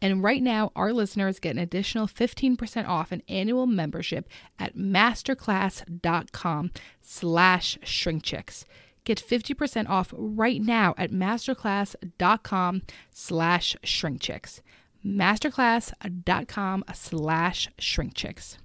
And right now, our listeners get an additional 15% off an annual membership at masterclass.com slash shrinkchicks. Get 50% off right now at masterclass.com slash shrinkchicks. Masterclass.com slash shrinkchicks.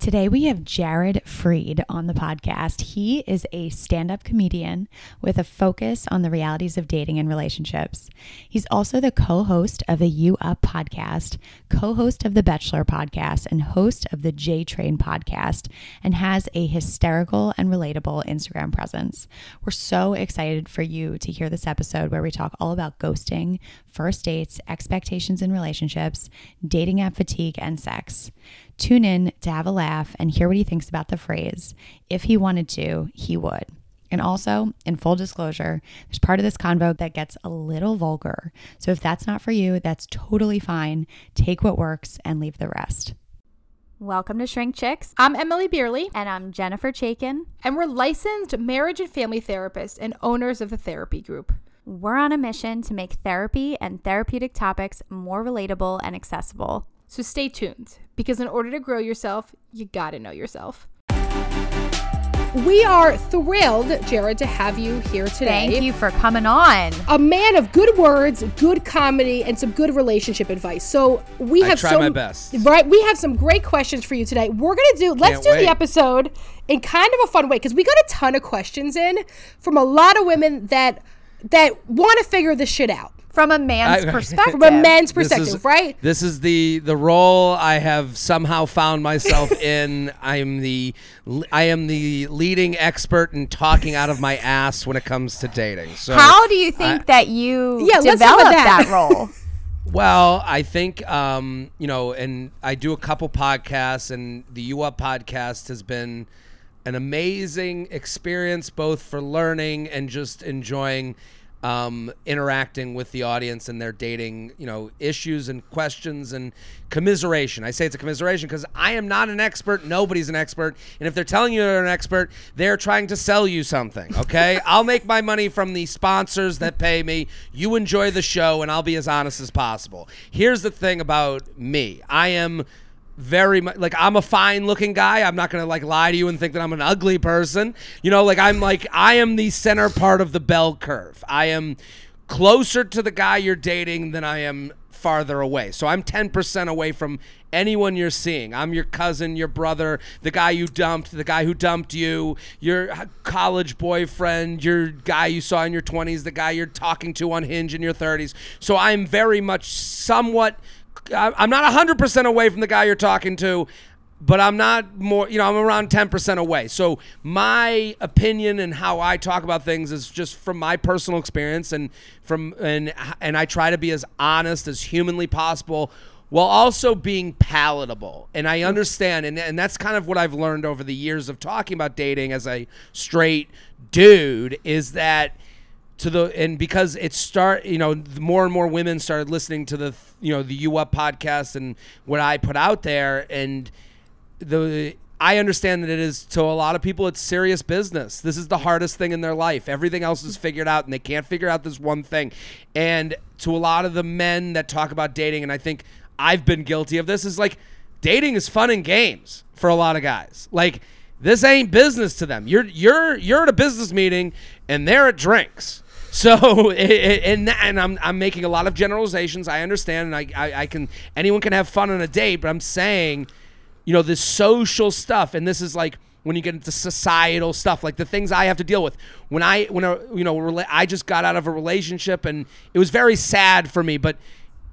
Today we have Jared Freid on the podcast. He is a stand up comedian with a focus on the realities of dating and relationships. He's also the co host of the U Up podcast, co host of the Betchelor podcast, and host of the JTrain podcast, and has a hysterical and relatable Instagram presence. We're so excited for you to hear this episode where we talk all about ghosting, first dates, expectations in relationships, dating app fatigue, and sex. Tune in to have a laugh and hear what he thinks about the phrase. If he wanted to, he would. And also, in full disclosure, there's part of this convo that gets a little vulgar. So if that's not for you, that's totally fine. Take what works and leave the rest. Welcome to Shrink Chicks. I'm Emmalee Bierly, And I'm Jennifer Chaikin. and we're licensed marriage and family therapists and owners of the therapy group. We're on a mission to make therapy and therapeutic topics more relatable and accessible. So stay tuned because in order to grow yourself, you gotta know yourself. We are thrilled, Jared, to have you here today. Thank you for coming on. A man of good words, good comedy, and some good relationship advice. So we I have try some, my best. Right, we have some great questions for you today. We're gonna do. Can't Let's do wait. the episode in kind of a fun way because we got a ton of questions in from a lot of women that that want to figure this shit out From a man's I- perspective. from a men's This perspective, is- right? This is the the role I have somehow found myself in. I am the I am the leading expert in talking out of my ass when it comes to dating. So How do you think that you Yeah, developed that. that role? Well, I think um, you know, and I do a couple podcasts, and the U Up podcast has been an amazing experience, both for learning and just enjoying um, interacting with the audience and their dating, you know, issues and questions and commiseration. I say it's a commiseration because I am not an expert. Nobody's an expert, and if they're telling you they're an expert, they're trying to sell you something. Okay, I'll make my money from the sponsors that pay me. You enjoy the show, and I'll be as honest as possible. Here's the thing about me: I am very much like I'm a fine looking guy. I'm not gonna like lie to you and think that I'm an ugly person. You know, like I'm like I am the center part of the bell curve. I am closer to the guy you're dating than I am farther away. So I'm 10% away from anyone you're seeing. I'm your cousin, your brother, the guy you dumped, the guy who dumped you, your college boyfriend, your guy you saw in your 20s, the guy you're talking to on Hinge in your 30s. So I'm very much somewhat I'm not 100% away from the guy you're talking to, but I'm not more, you know, I'm around 10% away. So my opinion and how I talk about things is just from my personal experience and from and and I try to be as honest as humanly possible while also being palatable. And I understand and and that's kind of what I've learned over the years of talking about dating as a straight dude is that to the and because it start you know more and more women started listening to the you know the you up podcast and what i put out there. And the i understand that it is to a lot of people it's serious business. This is the hardest thing in their life. Everything else is figured out and they can't figure out this one thing. And to a lot of the men that talk about dating and i think i've been guilty of this is like dating is fun and games for a lot of guys. Like this ain't business to them. You're you're you're at a business meeting and they're at drinks so and and I'm I'm making a lot of generalizations. I understand, and I, I I can anyone can have fun on a date, but I'm saying, you know, this social stuff, and this is like when you get into societal stuff, like the things I have to deal with. When I when a, you know I just got out of a relationship, and it was very sad for me, but.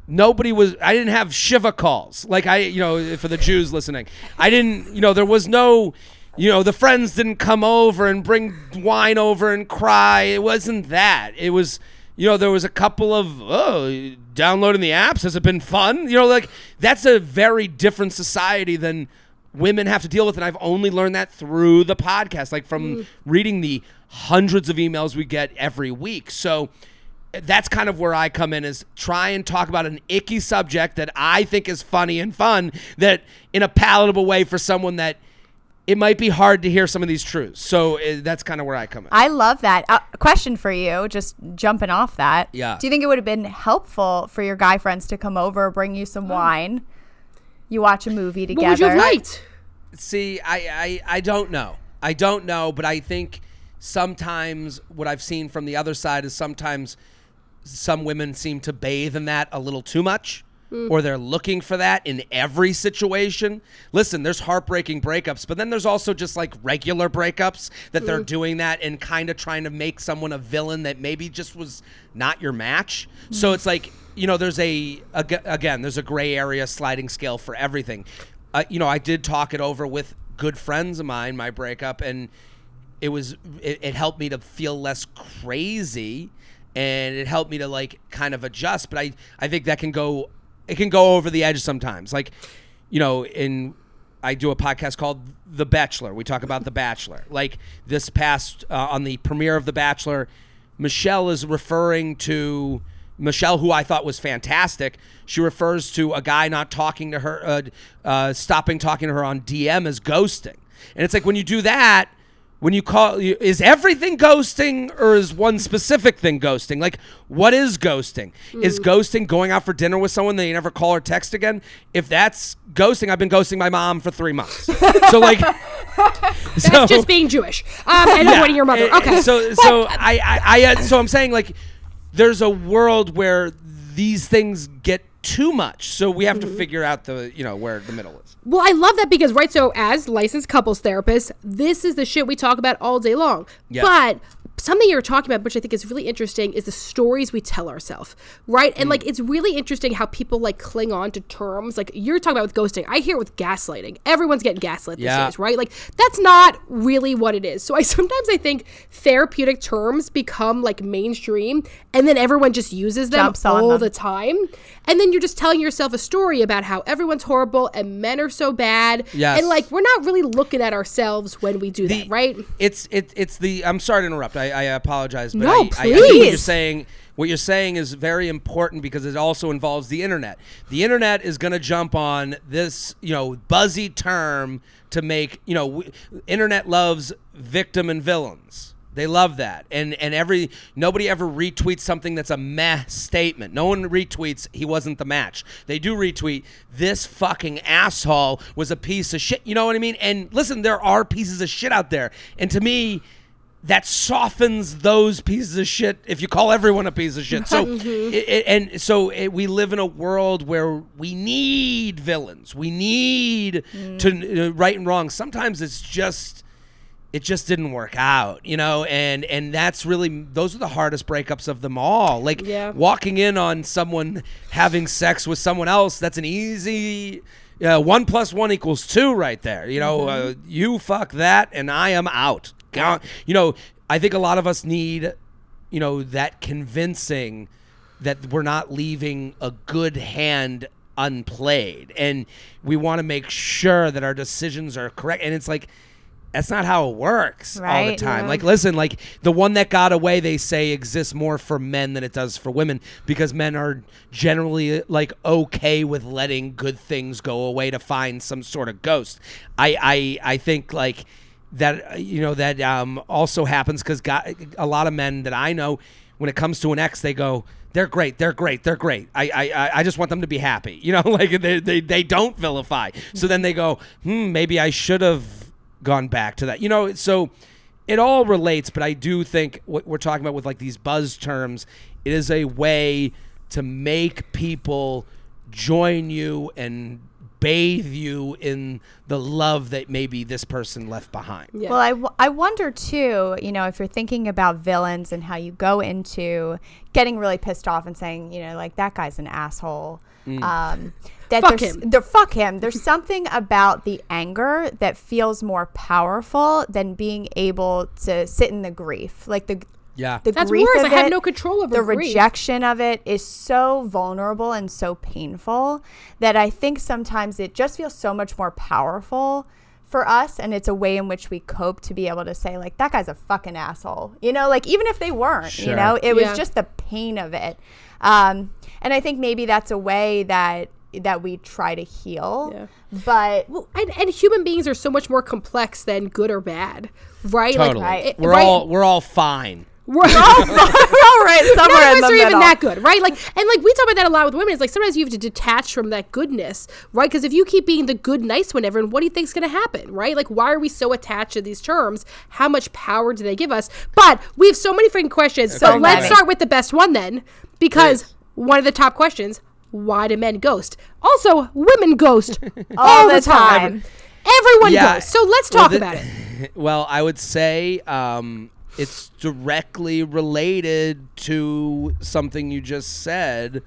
Nobody was. I didn't have shiva calls like I, you know, for the Jews listening. I didn't. You know, there was no you know, the friends didn't come over and bring wine over and cry. It wasn't that. It was, you know, there was a couple of, oh, downloading the apps. Has it been fun? You know, like that's a very different society than women have to deal with. And I've only learned that through the podcast, like from mm. reading the hundreds of emails we get every week. So, that's kind of where I come in is try and talk about an icky subject that I think is funny and fun that in a palatable way for someone that it might be hard to hear some of these truths. So uh, that's kind of where I come in. I love that. Uh, question for you, just jumping off that. Yeah. Do you think it would have been helpful for your guy friends to come over, bring you some wine? You watch a movie together. What would you have liked? See, I, I I don't know. I don't know, but I think sometimes what I've seen from the other side is sometimes some women seem to bathe in that a little too much. Or they're looking for that in every situation. Listen, there's heartbreaking breakups, but then there's also just like regular breakups that they're doing that and kind of trying to make someone a villain that maybe just was not your match. So it's like, you know, there's a, ag- again, there's a gray area sliding scale for everything. Uh, you know, I did talk it over with good friends of mine, my breakup, and it was it, it helped me to feel less crazy and it helped me to like kind of adjust but i i think that can go it can go over the edge sometimes. Like you know in i do a podcast called the Betchelor. We talk about the bachelor. Like this past uh, on the premiere of the bachelor michelle is referring to Michelle, who I thought was fantastic, she refers to a guy not talking to her, uh, uh, stopping talking to her on DM as ghosting. And it's like when you do that, when you call, is everything ghosting or is one specific thing ghosting? Like, what is ghosting? Is ghosting going out for dinner with someone that you never call or text again? If that's ghosting, I've been ghosting my mom for three months. so, like, That's so, just being Jewish um, and yeah. avoiding your mother. Uh, Okay. So so I I, I uh, so I'm saying like there's a world where these things get too much. So we have to Mm-hmm. figure out the you know where the middle is. Well, I love that because, right, so as licensed couples therapists, this is the shit we talk about all day long. Yeah. But something you're talking about, which I think is really interesting, is the stories we tell ourselves, right? And hmm. like, it's really interesting how people like cling on to terms. Like, you're talking about with ghosting. I hear it with gaslighting. Everyone's getting gaslit these Yeah. days, right? Like, that's not really what it is. So I sometimes I think therapeutic terms become like mainstream and then everyone just uses them Jumps all them. the time. And then you're just telling yourself a story about how everyone's horrible and men are so bad. Yes. And like we're not really looking at ourselves when we do that, right? It's it it's the I'm sorry to interrupt. I, I apologize, but No, I, I, I think what you're saying what you're saying is very important because it also involves the internet. The internet is going to jump on this, you know, buzzy term to make, you know, w- internet loves victim and villains. They love that. And and every nobody ever retweets something that's a meh statement. No one retweets he wasn't the match. They do retweet this fucking asshole was a piece of shit. You know what I mean? And listen, there are pieces of shit out there. And to me, that softens those pieces of shit if you call everyone a piece of shit. So, it, it- and so it, we live in a world where we need villains. We need to uh, right and wrong. Sometimes it's just it just didn't work out, you know, and and that's really those are the hardest breakups of them all. Like Yeah. walking in on someone having sex with someone else, that's an easy uh, one plus one equals two right there. You know, uh, you fuck that, and I am out. You know, I think a lot of us need, you know, that convincing that we're not leaving a good hand unplayed, and we want to make sure that our decisions are correct. And it's like that's not how it works all the Right. time. Like, listen, like the one that got away, they say exists more for men than it does for women because men are generally like okay with letting good things go away to find some sort of ghost. I I I think like that uh, you know that um also happens because a lot of men that I know when it comes to an ex, they go. They're great. They're great. They're great. I, I, I- just want them to be happy. You know, like they, they, they don't vilify. So then they go, hmm, maybe I should have gone back to that. You know, so it all relates, but I do think what we're talking about with like these buzz terms, it is a way to make people join you and bathe you in the love that maybe this person left behind. Yeah. Well, I, w- I wonder too, you know, if you're thinking about villains and how you go into getting really pissed off and saying, you know, like that guy's an asshole. Um, that Fuck there's, him. there- fuck him. There's something about the anger that feels more powerful than being able to sit in the grief. Like the Yeah. the That's grief worse. of I have it, no control over the grief. rejection of it is so vulnerable and so painful that I think sometimes it just feels so much more powerful for us and it's a way in which we cope to be able to say like that guy's a fucking asshole you know like even if they weren't you know it was Yeah. just the pain of it um, and i think maybe that's a way that that we try to heal Yeah. but Well, and, and human beings are so much more complex than good or bad, right? Totally. Like, it- we're right? all we're all fine. We're, we're all right None somewhere of in us the are even that good, right? Like, and like we talk about that a lot with women. It's like sometimes you have to detach from that goodness, right? Because if you keep being the good, nice one, everyone, what do you think's going to happen, right? Like, why are we so attached to these terms? How much power do they give us? But we have so many freaking questions. So So let's many. start with the best one then, because Please. one of the top questions: Why do men ghost? Also, women ghost all the time Everyone Yeah. ghosts. So let's Well, talk the- about it. Well, I would say um, it's directly related to something you just said.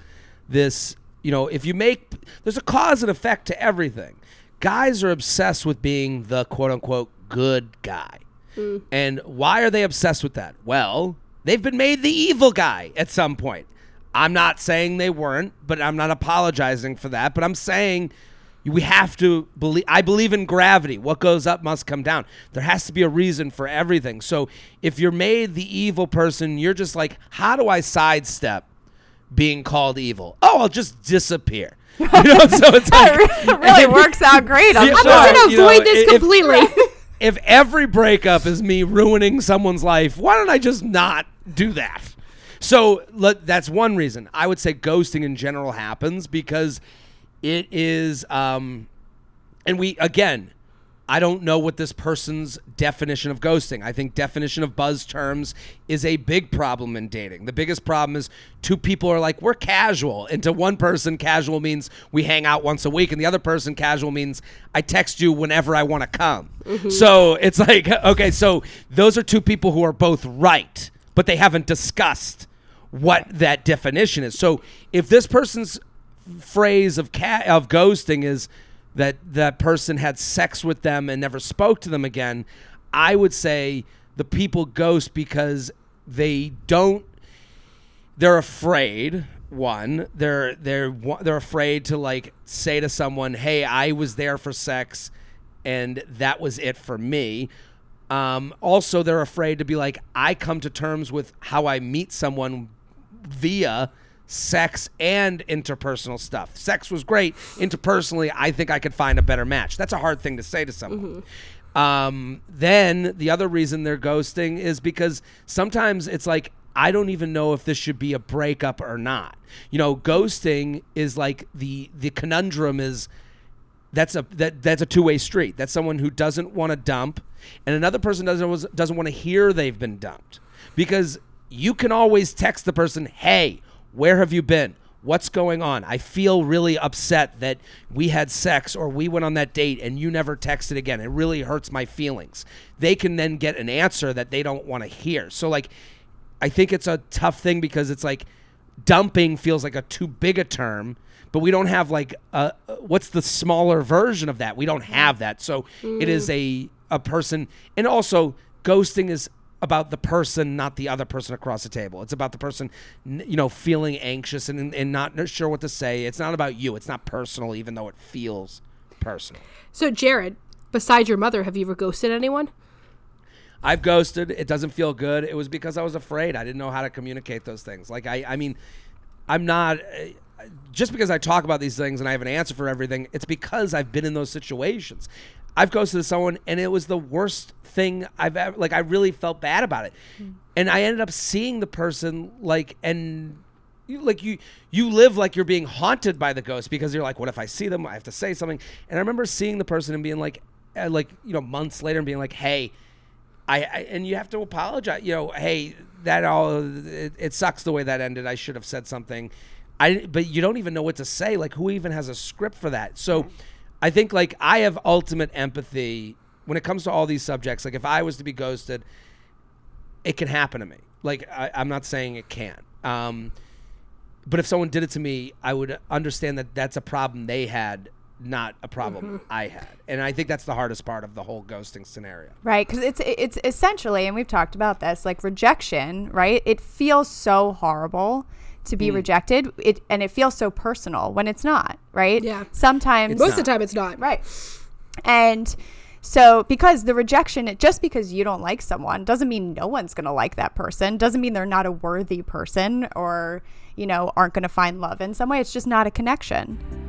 This, you know, if you make, there's a cause and effect to everything. Guys are obsessed with being the quote unquote good guy. Mm. And why are they obsessed with that? Well, they've been made the evil guy at some point. I'm not saying they weren't, but I'm not apologizing for that. But I'm saying we have to believe. I believe in gravity. What goes up must come down. There has to be a reason for everything. So if you're made the evil person, you're just like, how do I sidestep being called evil? Oh, I'll just disappear. You know, so it's like it really works out great I'm just going to you know, avoid this if- completely. if every breakup is me ruining someone's life, why don't I just not do that? So let, that's one reason. I would say ghosting in general happens because it is, um, and we again, I don't know what this person's definition of ghosting. I think definition of buzz terms is a big problem in dating. The biggest problem is two people are like we're casual, and to one person, casual means we hang out once a week, and the other person, casual means I text you whenever I want to come. So it's like okay, so those are two people who are both right, but they haven't discussed what that definition is. So if this person's phrase of ca- of ghosting is that that person had sex with them and never spoke to them again, I would say the people ghost because they don't they're afraid one they're they're they're afraid to like say to someone hey i was there for sex and that was it for me. Um, also they're afraid to be like i come to terms with how i meet someone via sex and interpersonal stuff. Sex was great. Interpersonally i think i could find a better match. That's a hard thing to say to someone. Um, then the other reason they're ghosting is because sometimes it's like I don't even know if this should be a breakup or not. You know, ghosting is like the the conundrum is that's a that that's a two way street. That's someone who doesn't want to dump, and another person doesn't doesn't want to hear they've been dumped. Because you can always text the person, "Hey, where have you been? What's going on? I feel really upset that we had sex or we went on that date and you never texted again. It really hurts my feelings." They can then get an answer that they don't want to hear. So like I think it's a tough thing because it's like dumping feels like a too big a term, but we don't have like a what's the smaller version of that? We don't have that. So it is mm. a a person and also ghosting is about the person, not the other person across the table. It's about the person, you know, feeling anxious and, and not sure what to say. It's not about you. It's not personal, even though it feels personal. So, Jared, Besides your mother, have you ever ghosted anyone? I've ghosted. It doesn't feel good. It was because I was afraid. I didn't know how to communicate those things. Like I, I mean, I'm not. Uh, just because I talk about these things and I have an answer for everything, it's because I've been in those situations. I've ghosted someone and it was the worst thing I've ever. Like I really felt bad about it, mm. and I ended up seeing the person like and. You, like you, you live like you're being haunted by the ghost because you're like, what if I see them? I have to say something. And I remember seeing the person and being like, uh, like you know, months later and being like, hey, I, I, and you have to apologize. You know, hey, that all it, it, sucks the way that ended. I should have said something. I but you don't even know what to say. Like who even has a script for that? So I think like I have ultimate empathy when it comes to all these subjects. Like if I was to be ghosted, it can happen to me. Like I, am not saying it can't. Um, but if someone did it to me, I would understand that that's a problem they had not a problem mm-hmm. I had. And I think that's the hardest part of the whole ghosting scenario. Right, cuz it's it's essentially and we've talked about this like rejection, right? It feels so horrible to be mm. rejected. It and it feels so personal when it's not, right? Yeah. Sometimes it's most not. of the time it's not. Right. And so because the rejection just because you don't like someone doesn't mean no one's going to like that person. Doesn't mean they're not a worthy person or, you know, aren't going to find love in some way. It's just not a connection.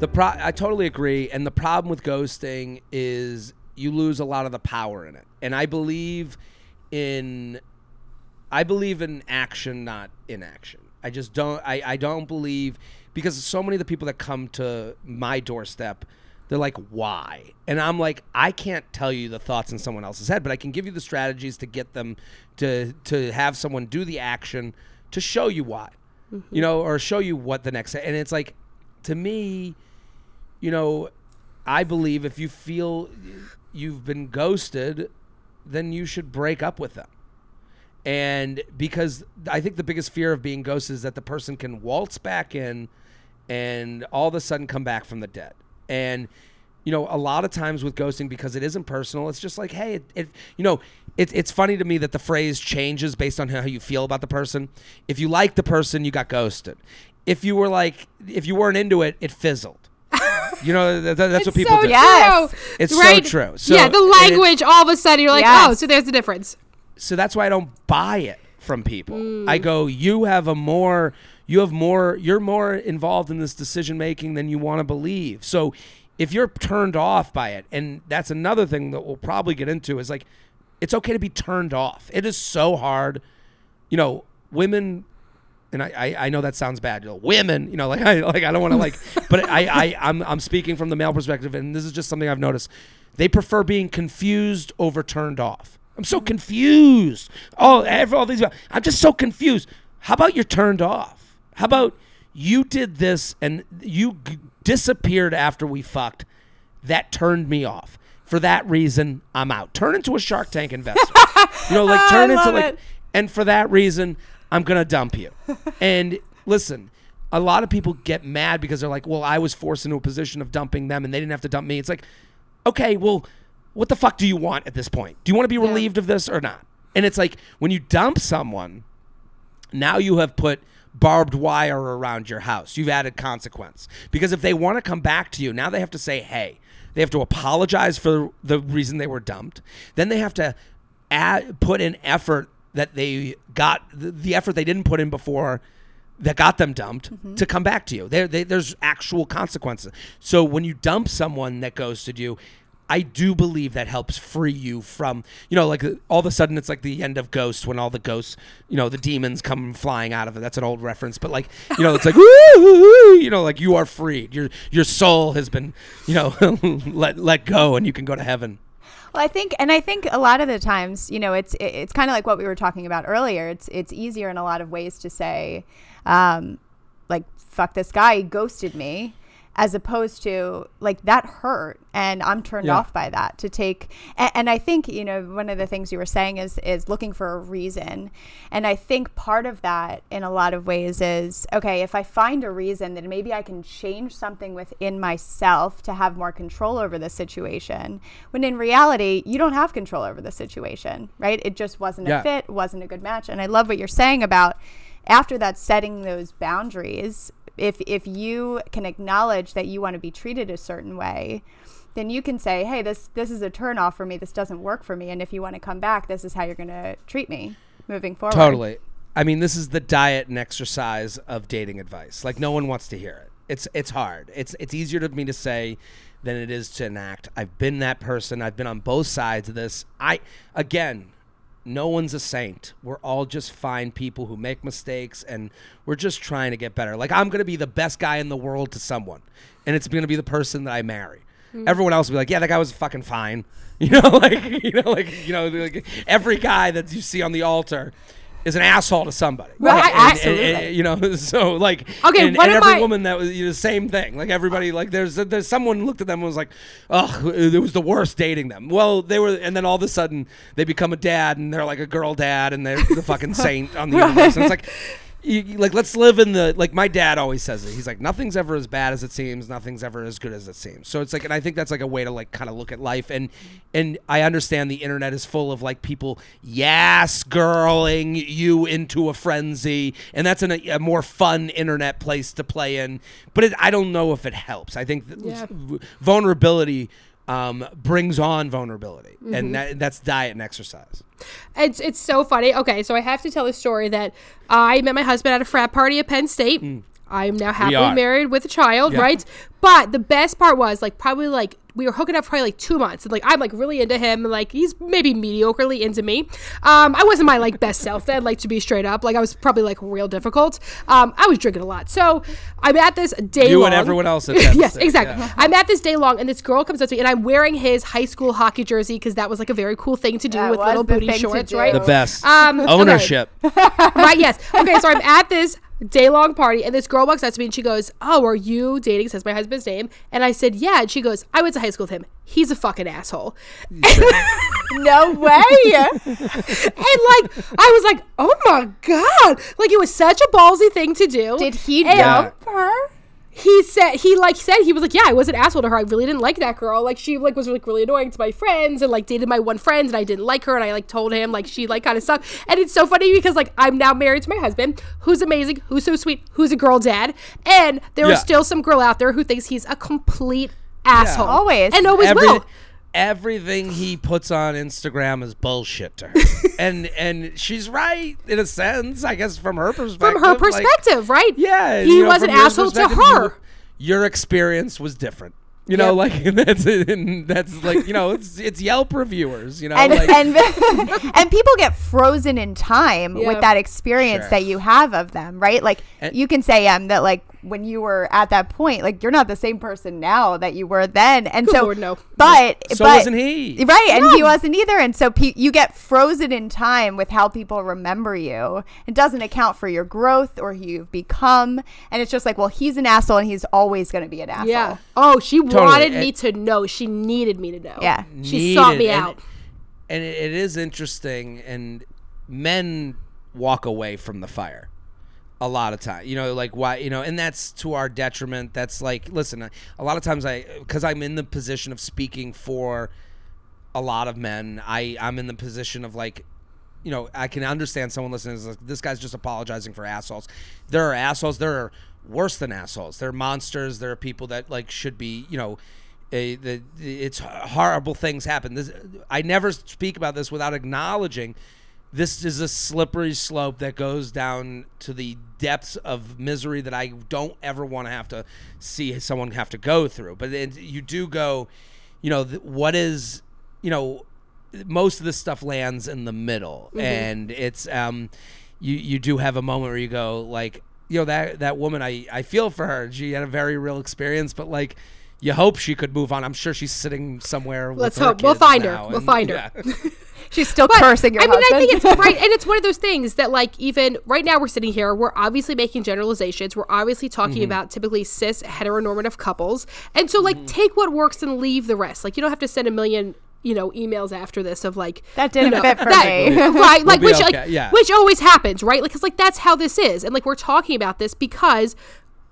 The pro I totally agree, and the problem with ghosting is you lose a lot of the power in it. And I believe in I believe in action, not inaction. I just don't I, I don't believe because so many of the people that come to my doorstep, they're like, why? And I'm like, I can't tell you the thoughts in someone else's head, but I can give you the strategies to get them to to have someone do the action to show you why. Mm-hmm. You know, or show you what the next and it's like to me, you know, I believe if you feel you've been ghosted, then you should break up with them. And because I think the biggest fear of being ghosted is that the person can waltz back in and all of a sudden come back from the dead. And you know, a lot of times with ghosting, because it isn't personal, it's just like, hey, it, it you know, it, it's funny to me that the phrase changes based on how you feel about the person. If you like the person, you got ghosted. If you were like, if you weren't into it, it fizzled. You know, that, that's what people so do. Yes. true. It's so true. So- yeah, the and it- language. all of a sudden, you're like, oh, Yes. oh, so there's the difference. so that's why I don't buy it from people. I mm. go, you have a more, you have more, you're more involved in this decision making than you want to believe. So if you're turned off by it, and that's another thing that we'll probably get into is like, it's okay to be turned off. It is so hard, you know, women. And I, I, I know that sounds bad. You know, women, you know, like I like I don't want to like, but I, I I'm I'm speaking from the male perspective, and this is just something I've noticed. They prefer being confused over turned off. I'm so mm-hmm. confused. Oh, every, all these. I'm just so confused. How about you're turned off? How about you did this and you g- disappeared after we fucked? That turned me off. For that reason, I'm out. Turn into a Shark Tank investor. you know, like oh, turn I into like. it. And for that reason, I'm gonna dump you. and listen, a lot of people get mad because they're like, "Well, I was forced into a position of dumping them, and they didn't have to dump me." It's like, okay, well, what the fuck do you want at this point? Do you want to be relieved of this or not? And it's like when you dump someone, now you have put barbed wire around your house. You've added consequence. Because if they want to come back to you, now they have to say, hey, they have to apologize for the reason they were dumped. Then they have to add, put in effort that they got, the, the effort they didn't put in before that got them dumped mm-hmm. to come back to you. There, they, there's actual consequences. So when you dump someone that ghosted you, I do believe that helps free you from, you know, like all of a sudden it's like the end of Ghost when all the ghosts, you know, the demons come flying out of it. That's an old reference, but like, you know, it's like, you know, like you are freed. Your your soul has been, you know, let let go, and you can go to heaven. Well, I think, and I think a lot of the times, you know, it's it- it's kind of like what we were talking about earlier. It's it's easier in a lot of ways to say, um, like, "Fuck this guy, he ghosted me," as opposed to like that hurt, and I'm turned Yeah. off by that. To take, and, and I think you know one of the things you were saying is is looking for a reason, and I think part of that in a lot of ways is okay if I find a reason, then maybe I can change something within myself to have more control over the situation. When in reality, you don't have control over the situation, right? It just wasn't Yeah. a fit, wasn't a good match. And I love what you're saying about after that setting those boundaries. If if you can acknowledge that you want to be treated a certain way, then you can say, "Hey, this this is a turnoff for me. This doesn't work for me. And if you want to come back, this is how you're going to treat me moving forward." Totally. I mean, this is the diet and exercise of dating advice. Like no one wants to hear it. It's it's hard. It's it's easier to me to say than it is to enact. I've been that person. I've been on both sides of this. I again, no one's a saint. We're all just fine people who make mistakes and we're just trying to get better. Like I'm going to be the best guy in the world to someone and it's going to be the person that I marry. Hmm. Everyone else will be like, "Yeah, that guy was fucking fine." You know, like you know, like you know, like every guy that you see on the altar is an asshole to somebody. Right, and- and- absolutely. and, you know, so like Okay, and, and every I- woman that was you know, the same thing. Like everybody, like there's there's someone looked at them and was like, "Oh, it was the worst dating them." Well, they were, and then all of a sudden they become a dad, and they're like a girl dad, and they're the fucking saint on the universe. And it's like. You, like let's live in the like my dad always says it. He's like nothing's ever as bad as it seems. Nothing's ever as good as it seems. So it's like and i think that's like a way to like kind of look at life. And and i understand the internet is full of like people yes girling you into a frenzy. And that's an, a more fun internet place to play in. But it, i don't know if it helps. I think Yeah. vulnerability um, brings on vulnerability and that, that's diet and exercise It's it's so funny. Okay, so I have to tell a story that I met my husband at a frat party at Penn State. I'm now happily married with a child, Yeah. right? But the best part was like probably like we were hooking up for probably like two months, and like I'm like really into him, and like he's maybe mediocrely into me. Um, I wasn't my like best self then, like to be straight up, like I was probably like real difficult. Um, I was drinking a lot, so I'm at this day You long. and everyone else at Penn yes, State, exactly. yeah. I'm at this day long, and this girl comes up to me, and I'm wearing his high school hockey jersey because that was like a very cool thing to do That with was little booty shorts, right? the best Um, okay. ownership right yes okay so i'm at this day long party, and this girl walks up to me and she goes, "Oh, are you dating?" Says my husband's name, and I said, "Yeah." And she goes, "I went to high school with him. He's a fucking asshole." No way. And like, I was like, "Oh my god!" Like it was such a ballsy thing to do. Did he And- dump her? He said he like said he was like yeah i was an asshole to her i really didn't like that girl like she like was like really annoying to my friends and like dated my one friend and i didn't like her and i like told him like she like kind of sucked and it's so funny because like i'm now married to my husband who's amazing who's so sweet who's a girl dad and there Yeah. is still some girl out there who thinks he's a complete asshole Always. and always Every- will everything he puts on Instagram is bullshit to her. and and she's right in a sense, I guess from her perspective. from her like, perspective right yeah, he you know, was an asshole to her you- your experience was different. You know, like that's and that's like you know it's it's Yelp reviewers. You know, and like, and and people get frozen in time Yeah. with that experience Sure. that you have of them, right? Like And- you can say um that like when you were at that point, like you're not the same person now that you were then, and Good so Lord, no. but so but, wasn't he? Right, and he wasn't either, and so pe- you get frozen in time with how people remember you. It doesn't account for your growth or who you've become, and it's just like, well, he's an asshole, and he's always going to be an asshole. yeah oh she wanted me And- to know. She needed me to know. Yeah. she sought me And- out. and it, it is interesting and men walk away from the fire a lot of time. You know like why you know and that's to our detriment. That's like listen a lot of times i because i'm in the position of speaking for a lot of men i i'm in the position of like you know i can understand someone listening is like this guy's just apologizing for assholes. There are assholes. There are worse than assholes. There are monsters. There are people that like should be you know a, the, it's horrible things happen. This i never speak about this without acknowledging this is a slippery slope that goes down to the depths of misery that I don't ever want to have to see someone have to go through. But then you do go, you know, th- what is, you know, most of this stuff lands in the middle, and it's um, you you do have a moment where you go like, you know, that that woman, I I feel for her. She had a very real experience, but like. You hope she could move on. I'm sure she's sitting somewhere. Let's with her hope. We'll find her. now, We'll and- find her. yeah. she's still But, cursing your I mean, husband. I think it's right, and it's one of those things that, like, even right now we're sitting here, we're obviously making generalizations. We're obviously talking Mm-hmm. about typically cis heteronormative couples, and so like take what works and leave the rest. Like, you don't have to send a million. You know, emails after this of like That didn't you know, fit for that- me. right? Like, be which okay, like yeah. which always happens, right? Like, cause like that's how this is, and like we're talking about this because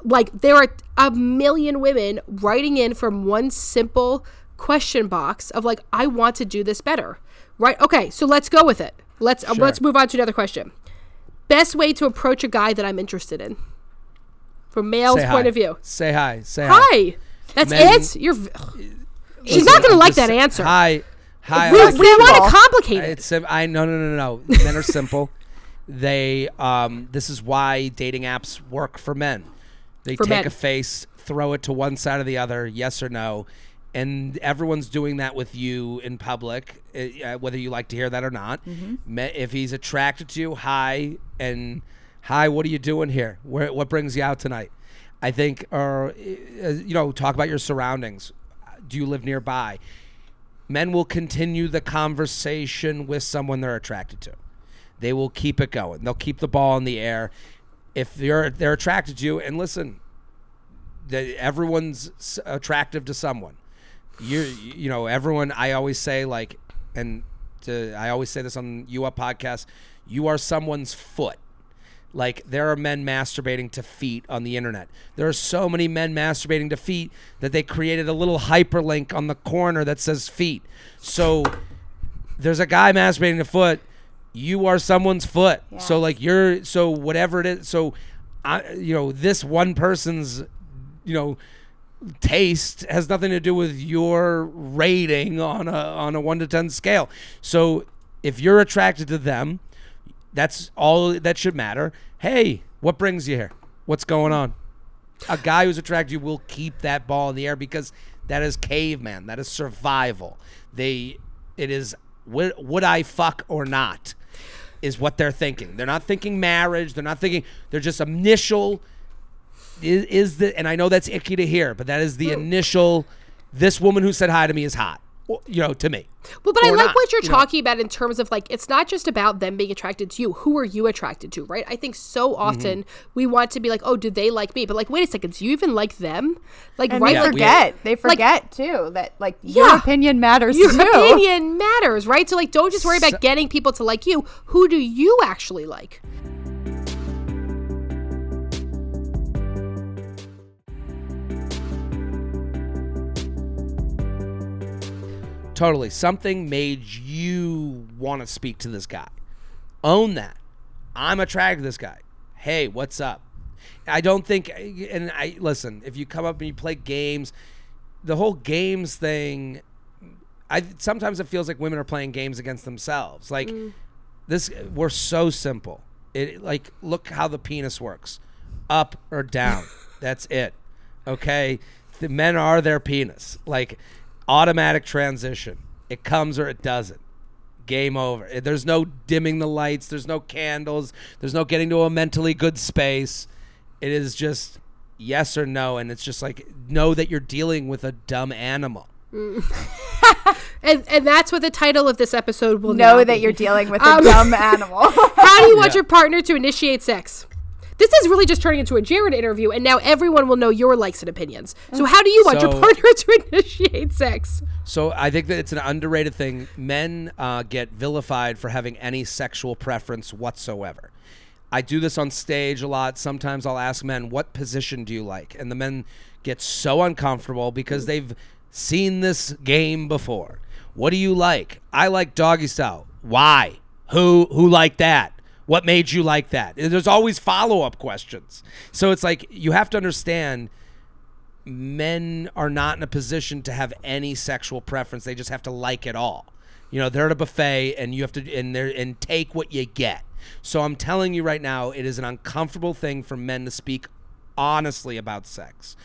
like there are a million women writing in from one simple question box of like I want to do this better. Right? Okay, so let's go with it. Let's uh, let's move on to another question. Best way to approach a guy that I'm interested in. From male's Say point hi. of view. Say hi. Say Hi. hi. That's Men- it? You're v- She's not going to like that answer. Hi. Hi. we we want to complicate it. It's sim- I no no no no no. Men are simple. They um this is why dating apps work for men. They For take men. a face, throw it to one side or the other, yes or no, and everyone's doing that with you in public, uh, whether you like to hear that or not. Me- If he's attracted to you, hi and hi. What are you doing here? Where what brings you out tonight? I think, or uh, you know, talk about your surroundings. Do you live nearby? men will continue the conversation with someone they're attracted to. They will keep it going. They'll keep the ball in the air. If they're they're attracted to you, and listen, everyone's attractive to someone. You you know everyone. I always say like, and to, I always say this on U Up podcast. You are someone's foot. Like there are men masturbating to feet on the internet. There are so many men masturbating to feet that they created a little hyperlink on the corner that says feet. So there's a guy masturbating to foot. You are someone's foot. So like you're so whatever it is. So I you know this one person's you know taste has nothing to do with your rating on a on a 1 to 10 scale. So if you're attracted to them, that's all that should matter. Hey, what brings you here? What's going on? A guy who's attracted to you will keep that ball in the air because that is caveman. That is survival. They, it is would, would I fuck or not, is what they're thinking. They're not thinking marriage. They're not thinking. They're just initial. Is, is the and I know that's icky to hear, but that is the initial. This woman who said hi to me is hot. Or- you know, to me. Well, but I like not, what you're you know. talking about in terms of like it's not just about them being attracted to you. Who are you attracted to, right? I think so Mm-hmm. often we want to be like, oh, do they like me? But like, wait a second, do you even like them? Like, And right? they like, forget. they forget too that like your Yeah. opinion matters your too. opinion matters, right? So like, don't just worry So- about getting people to like you. Who do you actually like? Totally. Something made you want to speak to this guy. Own that. I'm attracted to this guy. Hey, what's up? I don't think, and I listen. If you come up and you play games, the whole games thing. I sometimes it feels like women are playing games against themselves. Like mm. this, we're so simple. It like look how the penis works, up or down. That's it. Okay, the men are their penis. Like automatic transition. It comes or it doesn't. Game over. There's no dimming the lights. There's no candles. There's no getting to a mentally good space. It is just yes or no, and it's just like know that you're dealing with a dumb animal. And and that's what the title of this episode will Know that be. you're dealing with a Um, dumb animal. How do you want your partner to initiate sex? This is really just turning into a Jared interview, and now everyone will know your likes and opinions. So, how do you want your partner to initiate sex? So I think that it's an underrated thing. Men uh, get vilified for having any sexual preference whatsoever. I do this on stage a lot. Sometimes I'll ask men, "What position do you like?" And the men get so uncomfortable because they've seen this game before. What do you like? I like doggy style. Why? Who who liked that? What made you like that? There's always follow up questions. So it's like you have to understand men are not in a position to have any sexual preference. They just have to like it all. You know, they're at a buffet and you have to and they and take what you get. So I'm telling you right now, it is an uncomfortable thing for men to speak honestly about sex.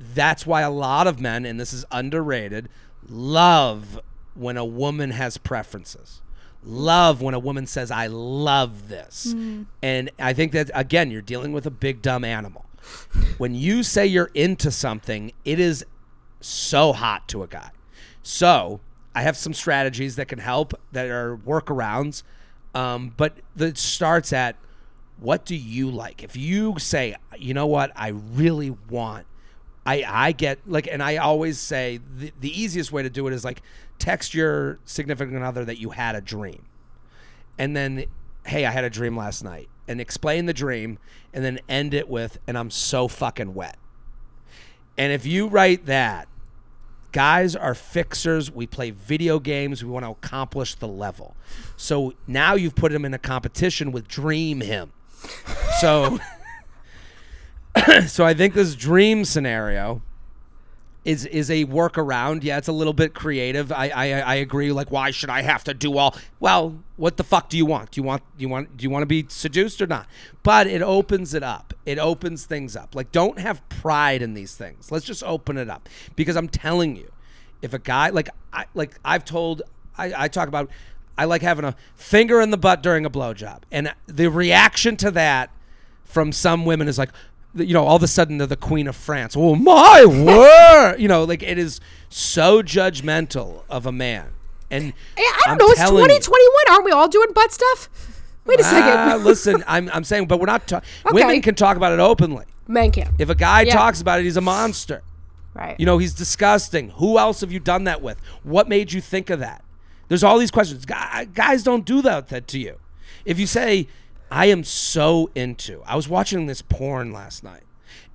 That's why a lot of men, and this is underrated, love when a woman has preferences. Love when a woman says, I love this. And I think that, again, you're dealing with a big, dumb animal. When you say you're into something, it is so hot to a guy. So I have some strategies that can help that are workarounds. Um, but it starts at what do you like? If you say, you know what, I really want, I I get like, and I always say the, the easiest way to do it is like text your significant other that you had a dream, and then, hey, I had a dream last night, and explain the dream, and then end it with, and I'm so fucking wet. And if you write that, guys are fixers. We play video games. We want to accomplish the level. So now you've put him in a competition with Dream Him. So, so I think this dream scenario is is a workaround. Yeah, it's a little bit creative. I, I I agree. Like, why should I have to do all? Well, what the fuck do you want? Do you want do you want do you want to be seduced or not? But it opens it up. It opens things up. Like, don't have pride in these things. Let's just open it up because I'm telling you, if a guy like I like I've told I, I talk about I like having a finger in the butt during a blowjob, and the reaction to that from some women is like, you know, all of a sudden they're the queen of France. Oh my word! You know, like it is so judgmental of a man. And I, don't I'm know. It's 2021. Aren't we all doing butt stuff? Wait a Ah, second. listen, I'm I'm saying, but we're not. Ta- Okay. Women can talk about it openly. Men can. If a guy Yeah. talks about it, he's a monster. right. You know, he's disgusting. Who else have you done that with? What made you think of that? There's all these questions. Guys don't do that, that to you. If you say, I am so into, I was watching this porn last night,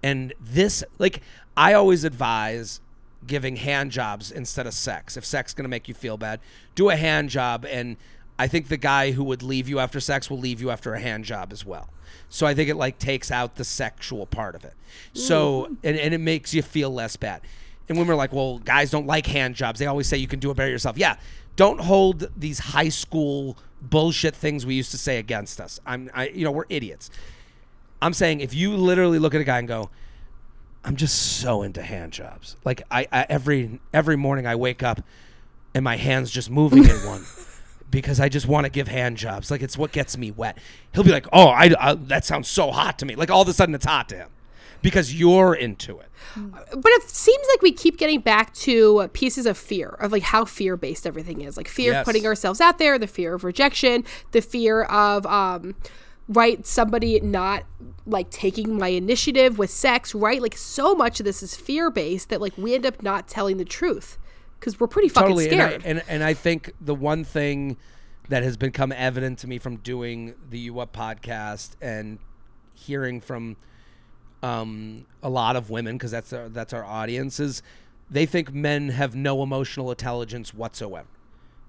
and this, like, I always advise giving hand jobs instead of sex. If sex is going to make you feel bad, do a hand job. And I think the guy who would leave you after sex will leave you after a hand job as well. So I think it like takes out the sexual part of it. So mm-hmm. and, and it makes you feel less bad. And women are like, well, guys don't like hand jobs. They always say you can do it better yourself. Yeah. Don't hold these high school bullshit things we used to say against us. I'm I you know, we're idiots. I'm saying if you literally look at a guy and go, I'm just so into hand jobs. Like I, I every every morning I wake up and my hands just moving in one because I just want to give hand jobs. Like it's what gets me wet. He'll be like, "Oh, I, I that sounds so hot to me." Like all of a sudden it's hot to him. Because you're into it. But it seems like we keep getting back to pieces of fear of like how fear based everything is. Like fear Yes. of putting ourselves out there, the fear of rejection, the fear of um right somebody not like taking my initiative with sex, right? Like so much of this is fear based that like we end up not telling the truth cuz we're pretty fucking totally and I, scared. and, and I think the one thing that has become evident to me from doing the U Up podcast and hearing from um, a lot of women because that's our, that's our audience is they think men have no emotional intelligence whatsoever.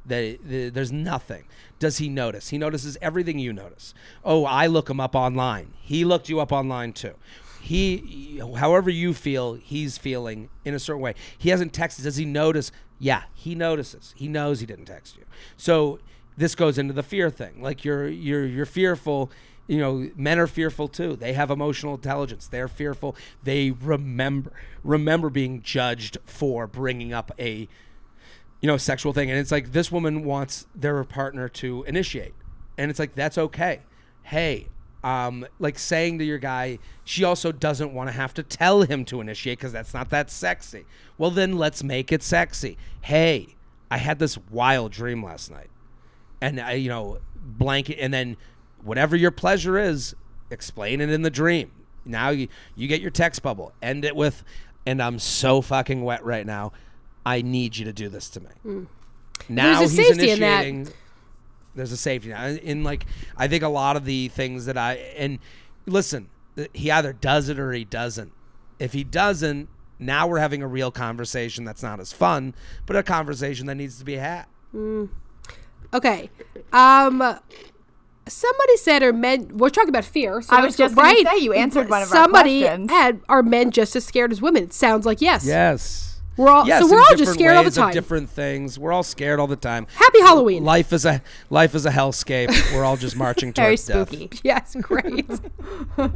They, they, there's nothing. Does he notice? He notices everything you notice. Oh, I look him up online. He looked you up online too. He, however you feel, he's feeling in a certain way. He hasn't texted. Does he notice? Yeah, he notices. He knows he didn't text you. So this goes into the fear thing. Like you're you're you're fearful. You know, men are fearful too. They have emotional intelligence. They're fearful. They remember remember being judged for bringing up a you know sexual thing and it's like this woman wants their partner to initiate and it's like that's okay hey um like saying to your guy she also doesn't want to have to tell him to initiate because that's not that sexy well then let's make it sexy hey i had this wild dream last night and I, you know blanket and then whatever your pleasure is explain it in the dream. Now you you get your text bubble. End it with and i'm so fucking wet right now. I need you to do this to me. Hmm. Now There's a he's safety in initiating there's a safety now in like i think a lot of the things that i and listen uh, he either does it or he doesn't. If he doesn't now we're having a real conversation that's not as fun but a conversation that needs to be had. Hmm. Okay. Um somebody said are men we're talking about fear. So I was just gonna right. say, you answered one of our somebody questions. had are men just as scared as women? It sounds like yes. yes We're all Yes, so we're all just different scared all the ways of time. different things. We're all scared all the time. Happy Halloween. Life is a life is a hellscape. We're all just marching Very towards death. spooky. Yes, great. uh,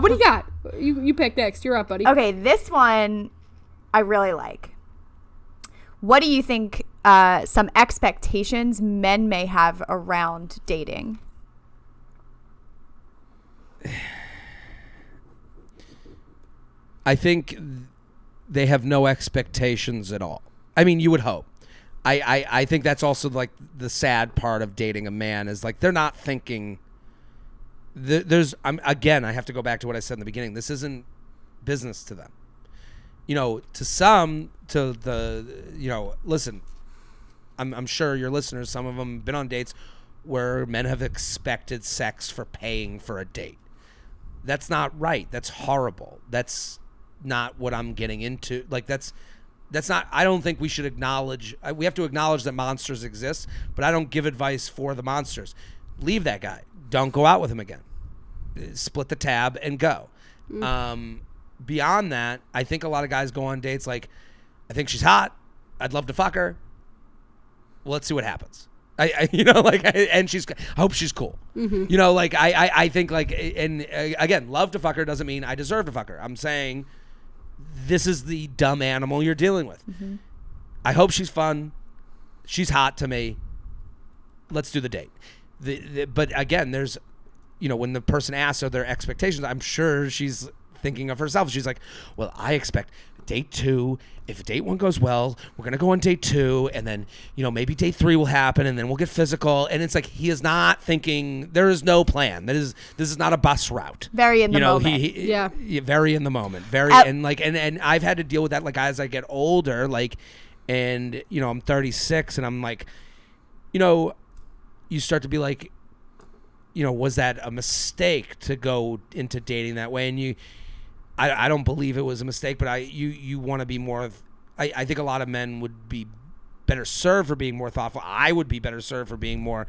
what do you got? You you pick next. You're up, buddy. Okay, this one I really like. What do you think uh, some expectations men may have around dating? I think they have no expectations at all. I mean, you would hope. I, I, I think that's also like the sad part of dating a man is like they're not thinking. th- There's I'm again. I have to go back to what I said in the beginning. This isn't business to them. You know, to some, to the you know, listen. I'm I'm sure your listeners, some of them, have been on dates where men have expected sex for paying for a date that's not right. That's horrible. That's not what i'm getting into. Like that's that's not i don't think we should acknowledge uh, we have to acknowledge that monsters exist but i don't give advice for the monsters. Leave that guy. Don't go out with him again. Uh, split the tab and go. Um, beyond that i think a lot of guys go on dates like i think she's hot. I'd love to fuck her. Well, let's see what happens. I, I you know, like, I, and she's, I hope she's cool. You know, like, I, I, I think, like, and uh, again, love to fuck her doesn't mean I deserve to fuck her. I'm saying this is the dumb animal you're dealing with. I hope she's fun. She's hot to me. Let's do the date. The, the, but again, there's, you know, when the person asks are their expectations, I'm sure she's thinking of herself. She's like, well, I expect date two. If date one goes well, we're gonna go on date two, and then you know maybe date three will happen, and then we'll get physical. And it's like he is not thinking. There is no plan. That is this is not a bus route. Very in you the know, moment. He, he, Yeah. very in the moment. Very Uh, and like and and I've had to deal with that like as I get older. Like, and you know I'm 36, and I'm like, you know, you start to be like, you know, was that a mistake to go into dating that way? And you, I, I don't believe it was a mistake, but I, you, you want to be more. of- I, I think a lot of men would be better served for being more thoughtful. I would be better served for being more.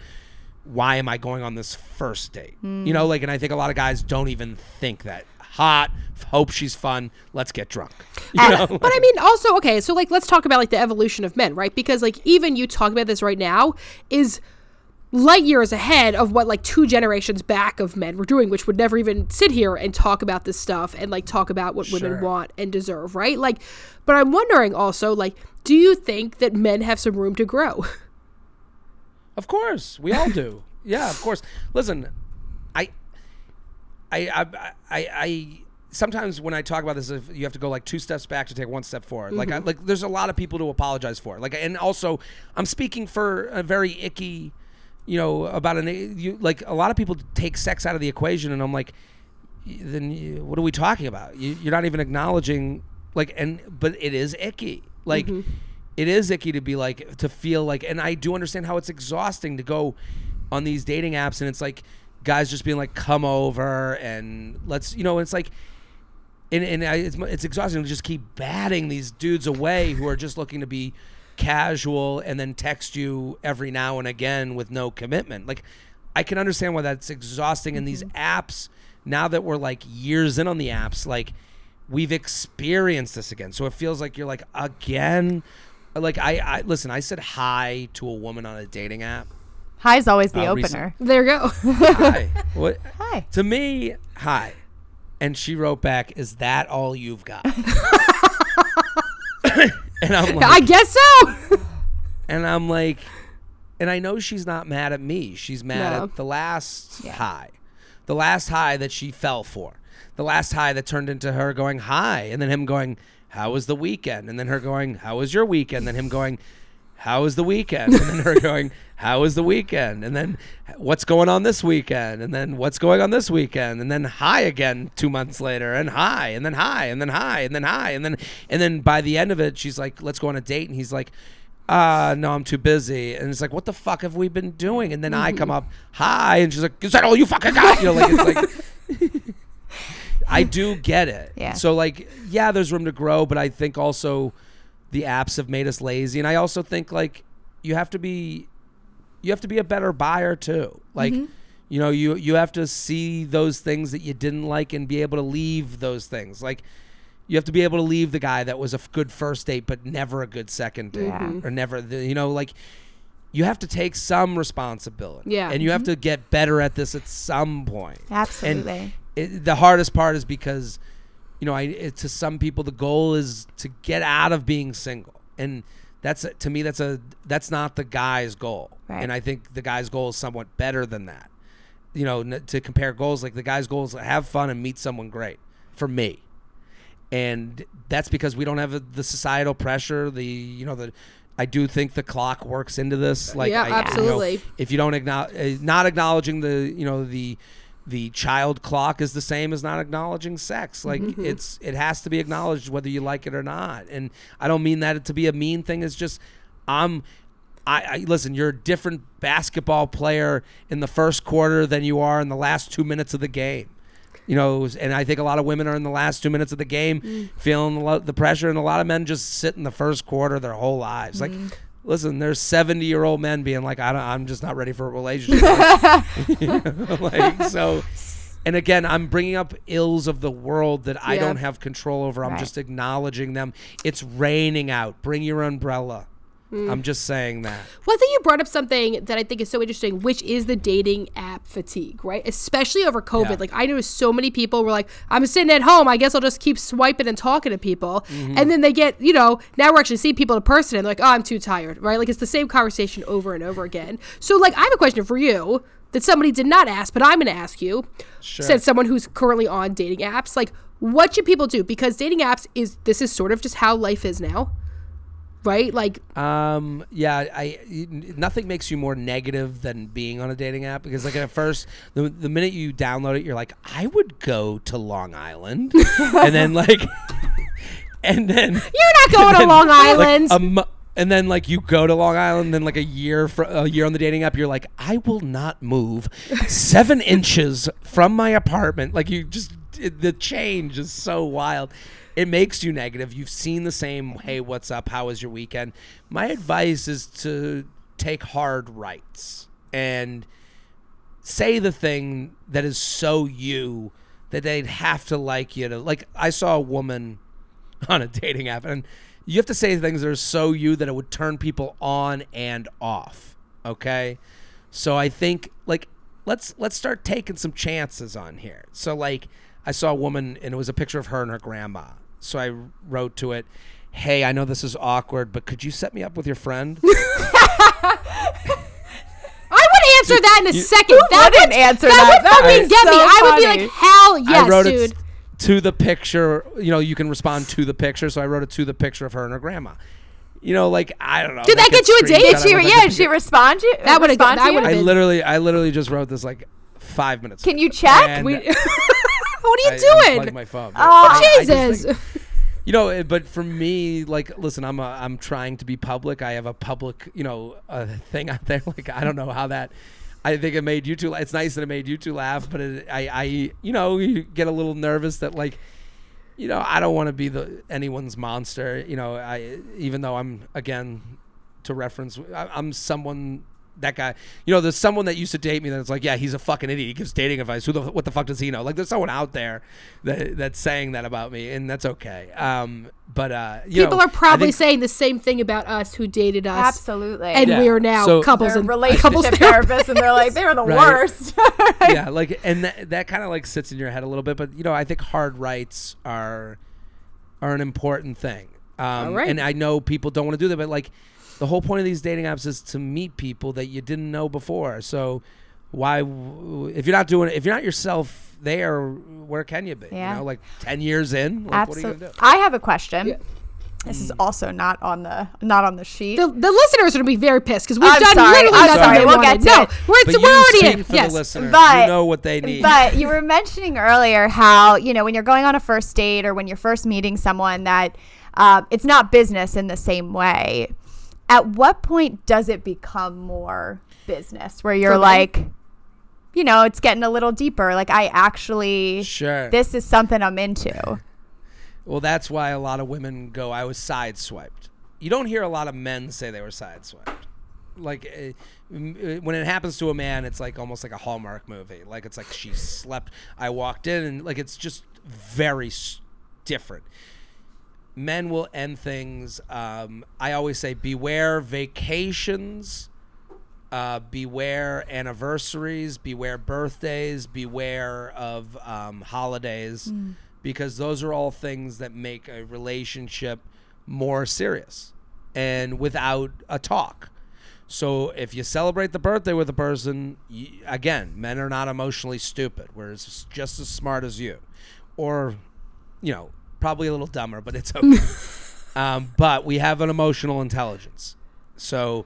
Why am I going on this first date? You know, hmm. like, and I think a lot of guys don't even think that. Hot, hope she's fun. Let's get drunk. Uh, know, But I mean, also, okay, so like, let's talk about like the evolution of men, right? Because like, even you talking about this right now is light years ahead of what like two generations back of men were doing, which would never even sit here and talk about this stuff and like talk about what women want and deserve, right? Like, but I'm wondering also, like, do you think that men have some room to grow? Of course, we all do. yeah, of course. Listen, I, I, I, I, I sometimes when I talk about this, if you have to go like two steps back to take one step forward. Like, Mm-hmm. I, like there's a lot of people to apologize for. Like, and also, I'm speaking for a very icky, you know, about an you like a lot of people take sex out of the equation, and I'm like, then you, what are we talking about? You, you're not even acknowledging like, and but it is icky. Like, mm-hmm. it is icky to be like to feel like, and I do understand how it's exhausting to go on these dating apps, and it's like guys just being like, come over and let's, you know, it's like and, and I, it's it's exhausting to just keep batting these dudes away who are just looking to be casual and then text you every now and again with no commitment. Like I can understand why that's exhausting. And these apps, now that we're like years in on the apps, like we've experienced this again. So it feels like you're like again. Like I, I listen. I said hi to a woman on a dating app. Hi's always the Uh, opener. There you go. Hi. what? Hi. To me, hi. And she wrote back, "Is that all you've got?" and I'm like, I guess so. and I'm like, and I know she's not mad at me. She's mad No. at the last high, the last high that she fell for, the last high that turned into her going hi, and then him going, "How was the weekend?" And then her going, "How was your weekend?" And then him going, "How was the weekend?" And then her going, "How was the weekend?" And then, "What's going on this weekend?" And then, "What's going on this weekend?" And then hi again two months later, and hi, and then hi, and then hi, and then hi, and then and then by the end of it, she's like, "Let's go on a date," and he's like. Uh no, I'm too busy. And it's like, what the fuck have we been doing? And then I come up, hi, and she's like, is that all you fucking got? You know, like it's like I do get it. Yeah. So like, yeah, there's room to grow, but I think also the apps have made us lazy, and I also think like you have to be, you have to be a better buyer too. Like, mm-hmm. you know, you you have to see those things that you didn't like and be able to leave those things. Like, you have to be able to leave the guy that was a good first date but never a good second date, Yeah. or never, you know, like. You have to take some responsibility, Yeah. and you have mm-hmm. to get better at this at some point. Absolutely. It, the hardest part is because, you know, I it, to some people the goal is to get out of being single, and that's to me that's a that's not the guy's goal, Right. and I think the guy's goal is somewhat better than that. You know, n- to compare goals, like the guy's goal is to have fun and meet someone great. For me, and that's because we don't have the societal pressure. The you know the. I do think the clock works into this. Like, Yeah, I, you know, absolutely. if you don't acknowledge, uh, not acknowledging the, you know, the, the child clock is the same as not acknowledging sex. Like Mm-hmm. it's, it has to be acknowledged whether you like it or not. And I don't mean that to be a mean thing. It's just, I'm, I, I listen. You're a different basketball player in the first quarter than you are in the last two minutes of the game. You know, and I think a lot of women are in the last two minutes of the game Mm. feeling the, the pressure, and a lot of men just sit in the first quarter their whole lives. Like, listen, there's 70 year old men being like, I don't, I'm just not ready for a relationship. You know, like, so, and again, I'm bringing up ills of the world that I Yeah. don't have control over. I'm Right. just acknowledging them. It's raining out. Bring your umbrella. Mm. I'm just saying that. Well, I think you brought up something that I think is so interesting, which is the dating app fatigue, right? Especially over COVID. Yeah. Like I know so many people were like, "I'm sitting at home. I guess I'll just keep swiping and talking to people." Mm-hmm. And then they get, you know, now we're actually seeing people in person, and they're like, "Oh, I'm too tired," right? Like it's the same conversation over and over again. So, like, I have a question for you that somebody did not ask, but I'm going to ask you. Said someone who's currently on dating apps, like, what should people do? Because dating apps is this is sort of just how life is now. Right? Like Um, yeah, I nothing makes you more negative than being on a dating app because like at first the, the minute you download it you're like I would go to Long Island and then like and then You're not going to then, Long Island. a mo- and then like you go to Long Island, then like a year fr- a year on the dating app, you're like, I will not move seven inches from my apartment. Like you just it, the change is so wild. It makes you negative. You've seen the same. Hey, what's up? How was your weekend? My advice is to take hard rights and say the thing that is so you that they'd have to like you to like. I saw a woman on a dating app and you have to say things that are so you that it would turn people on and off okay so i think like let's let's start taking some chances on here so like i saw a woman and it was a picture of her and her grandma so i wrote to it hey i know this is awkward but could you set me up with your friend I would answer that in a second. that wouldn't would answer that. that? would That fucking is get me. so I would be funny. like, hell yes, I wrote dude. it to the picture. You know, you can respond to the picture. So I wrote it to the picture of her and her grandma. You know, like I don't know. Did that get you a date? Did she? was like, Yeah, did she think it- respond you? That would've- respond to you? would've I been- literally, I literally just wrote this like five minutes. Ago. Can ago. you check? And We- I- what are I you doing? unplugged my phone. Oh, I- I Jesus. think- you know, eh, but for me, like, listen, I'm a, I'm trying to be public. I have a public, you know, a thing out there. Like, I don't know how that. I think it made you two. It's nice that it made you two laugh, but it, I, I, you know, you get a little nervous that like, you know, I don't want to be the anyone's monster. You know, I even though I'm again to reference, I, I'm someone. That guy, you know, there's someone that used to date me that's like, yeah, he's a fucking idiot. He gives dating advice. Who the what the fuck does he know? Like, there's someone out there that that's saying that about me, and that's okay. Um, but uh, you People know, are probably think- saying the same thing about us who dated us. Absolutely. And Yeah. we are now So- couples and relationship couples therapists, and they're like, they're the Right. worst. yeah, like, and that, that kind of like sits in your head a little bit. But you know, I think hard rights are are an important thing. Um, All right. And I know people don't want to do that, but like, the whole point of these dating apps is to meet people that you didn't know before. So why, if you're not doing it, if you're not yourself there, where can you be? Yeah. You know, like ten years in, like, what are you Absolutely. gonna do? I have a question. Yeah. This is also not on the not on the sheet. The, the listeners are going to be very pissed because we've I'm done sorry, literally I'm nothing sorry, they we'll wanted. get to no, it. we're, But we're already speak in. for Yes. the listener. But- you know what they need. But you were mentioning earlier how you know when you're going on a first date or when you're first meeting someone that uh, it's not business in the same way. At what point does it become more business where you're For men? like, you know, it's getting a little deeper? Like I actually, Sure. this is something I'm into. Well, that's why a lot of women go, I was sideswiped. You don't hear a lot of men say they were sideswiped. Like, uh, when it happens to a man, it's like almost like a Hallmark movie. Like, it's like she slept. I walked in, and like, it's just very s- different. Men will end things. Um, I always say, beware vacations, uh, beware anniversaries, beware birthdays, beware of um, holidays, because those are all things that make a relationship more serious and without a talk. So if you celebrate the birthday with a person, y again, men are not emotionally stupid. We're just as smart as you, or you know, probably a little dumber, but it's okay. um, but we have an emotional intelligence. So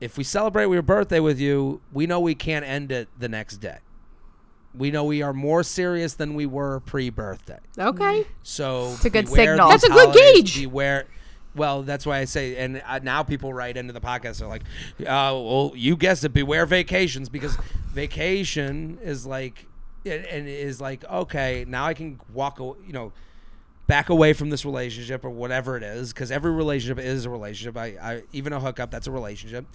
if we celebrate your birthday with you, we know we can't end it the next day. We know we are more serious than we were pre-birthday. Okay. So It's a good signal. That's a good gauge. Beware. Well, that's why I say, and uh, now people write into the podcast. They're like, uh, "Well, you guessed it. Beware vacations because vacation is like, and is like, okay, now I can walk, aw- you know, back away from this relationship or whatever it is, because every relationship is a relationship. I, I even a hookup, that's a relationship,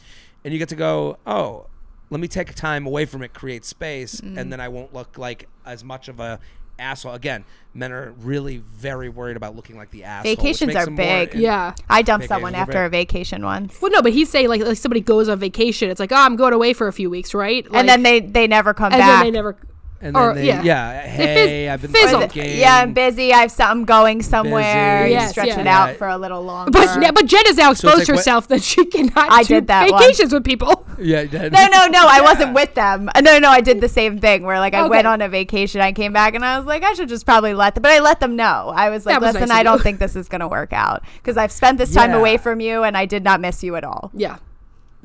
and you get to go, oh, let me take time away from it, create space, Mm. and then I won't look like as much of a asshole. Again, men are really very worried about looking like the asshole. Vacations are them more- big. Yeah. I dumped Vacations someone after big. a vacation once. Well, no, but he's saying like like somebody goes on vacation. It's like, oh, I'm going away for a few weeks, right? Like, and then they they never come and back. then they never. And then Or- they, yeah. yeah, They hey, fizz- I've been fizzle. Or the- thinking. yeah, I'm busy. I've some going somewhere. Busy. Yes, stretch yeah. it out Yeah. for a little longer. But yeah, but Jen has now it's exposed like what- herself that she cannot I do did that vacations with people. Yeah, that- no, no, no. I wasn't with them. Uh, No, no, I did the same thing where like I Okay. went on a vacation. I came back and I was like, I should just probably let them. But I let them know. I was like, was listen, nice I don't think this is gonna work out because I've spent this time Yeah. away from you and I did not miss you at all. Yeah.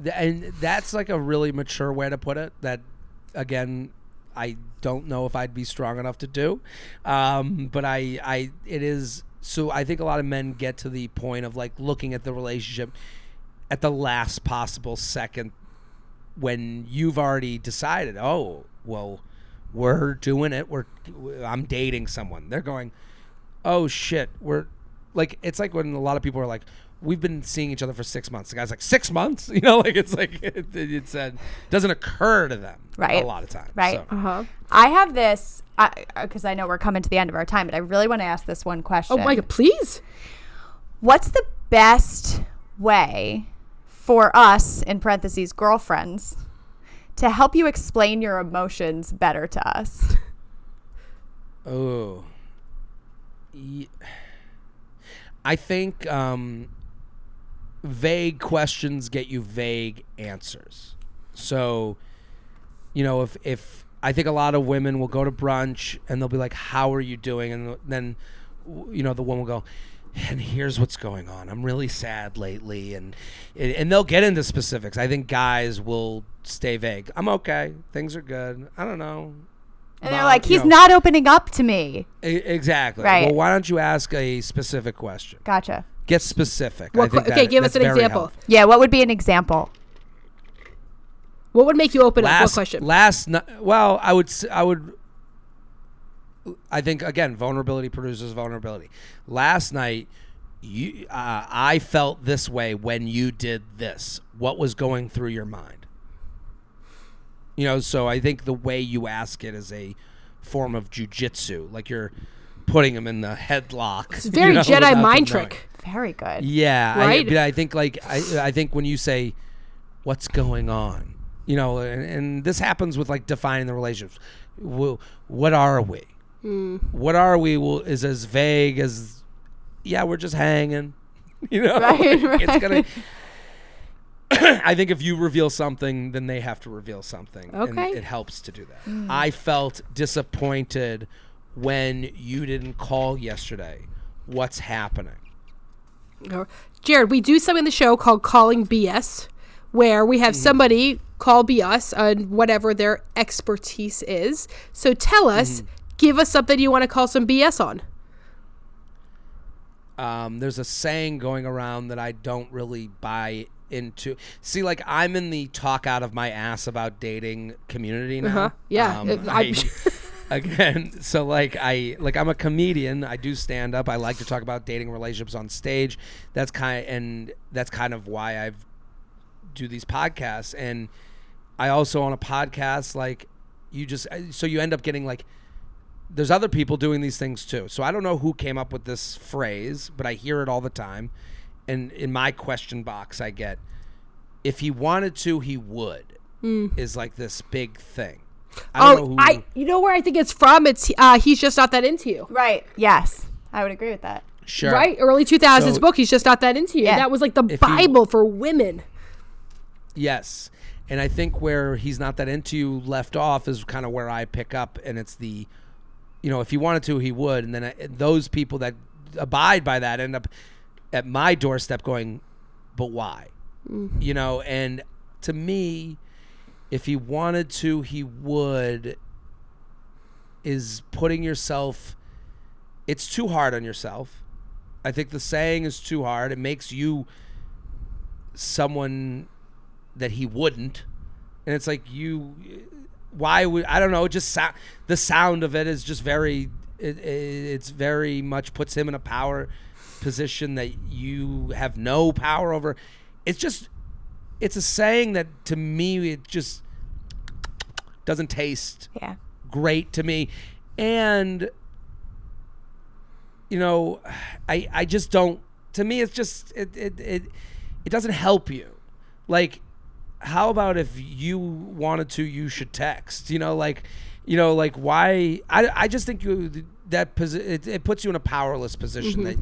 Th- and that's like a really mature way to put it that again i don't know if i'd be strong enough to do. Um, but i i it is so i think a lot of men get to the point of like looking at the relationship at the last possible second when you've already decided oh well we're doing it. We're i'm dating someone. They're going oh shit we're like it's like when a lot of people are like we've been seeing each other for six months the guy's like six months you know like it's like it, it's uh, doesn't occur to them Right. a lot of times Right. so. Uh huh. I have this because I know we're coming to the end of our time, but I really want to ask this one question. Oh my god, please. What's the best way for us, in parentheses, girlfriends, to help you explain your emotions better to us? Oh. Ye- I think um, vague questions get you vague answers. So, you know, if if I think a lot of women will go to brunch and they'll be like, "How are you doing?" And then, you know, the woman will go, "And here's what's going on. I'm really sad lately," and and they'll get into specifics. I think guys will stay vague. I'm okay. Things are good. I don't know. And they're like, you he's know. not opening up to me. Exactly. Right. Well, why don't you ask a specific question? Gotcha. Get specific. What I think que- okay, that- give us an example. helpful. Yeah, what would be an example? What would make you open up? What last question? last ni- well i would I would i think again vulnerability produces vulnerability last night you uh, i felt this way when you did this what was going through your mind you know so i think the way you ask it is a form of jujitsu like you're putting him in the headlock it's a very you know, Jedi mind knowing. trick. Very good. Yeah, Right? I, I think like I, I think when you say, "What's going on," you know, and, and this happens with like defining the relationships. Well, what are we? Hmm. What are we? Will is as vague as, yeah, we're just hanging. You know, Right, Like, it's right. gonna. I think if you reveal something, then they have to reveal something. and Okay. it helps to do that. Hmm. I felt disappointed when you didn't call yesterday. What's happening? Jared, we do something in the show called Calling BS, where we Mm-hmm. have somebody call BS on whatever their expertise is. So tell Mm-hmm. us, give us something you want to call some BS on. um, there's a saying going around that I don't really buy into. See, like I'm in the talk out of my ass about dating community now. Uh-huh. Yeah, Um, it- I'm- I- again, so like I like I'm a comedian. I do stand up. I like to talk about dating relationships on stage. That's kind and that's kind of why I've do these podcasts and I also on a podcast like you just uh, so you end up getting like there's other people doing these things too. So I don't know who came up with this phrase, but I hear it all the time. And in my question box, I get, if he wanted to, he would, hmm. is like this big thing. I don't know Oh, who. I you know where I think it's from? It's uh, he's just not that into you. Right. Yes. I would agree with that. sure. Right? Early 2000s So- book, he's just not that into you. Yeah. That was like the If you- Bible for women. Yes. And I think where he's not that into you left off is kind of where I pick up. And it's the, you know, if he wanted to, he would. And then I, those people that abide by that end up at my doorstep going, but why? You know, and to me, if he wanted to, he would, is putting yourself, it's too hard on yourself. I think the saying is too hard. It makes you someone that he wouldn't and it's like you why would i don't know just sound the sound of it is just very it, it's very much puts him in a power position that you have no power over it's just it's a saying that to me it just doesn't taste Yeah. great to me. And you know i i just don't to me it's just it it it, it doesn't help you. Like how about if you wanted to you should text you know like you know like why i i just think you that posi- it, it puts you in a powerless position mm-hmm.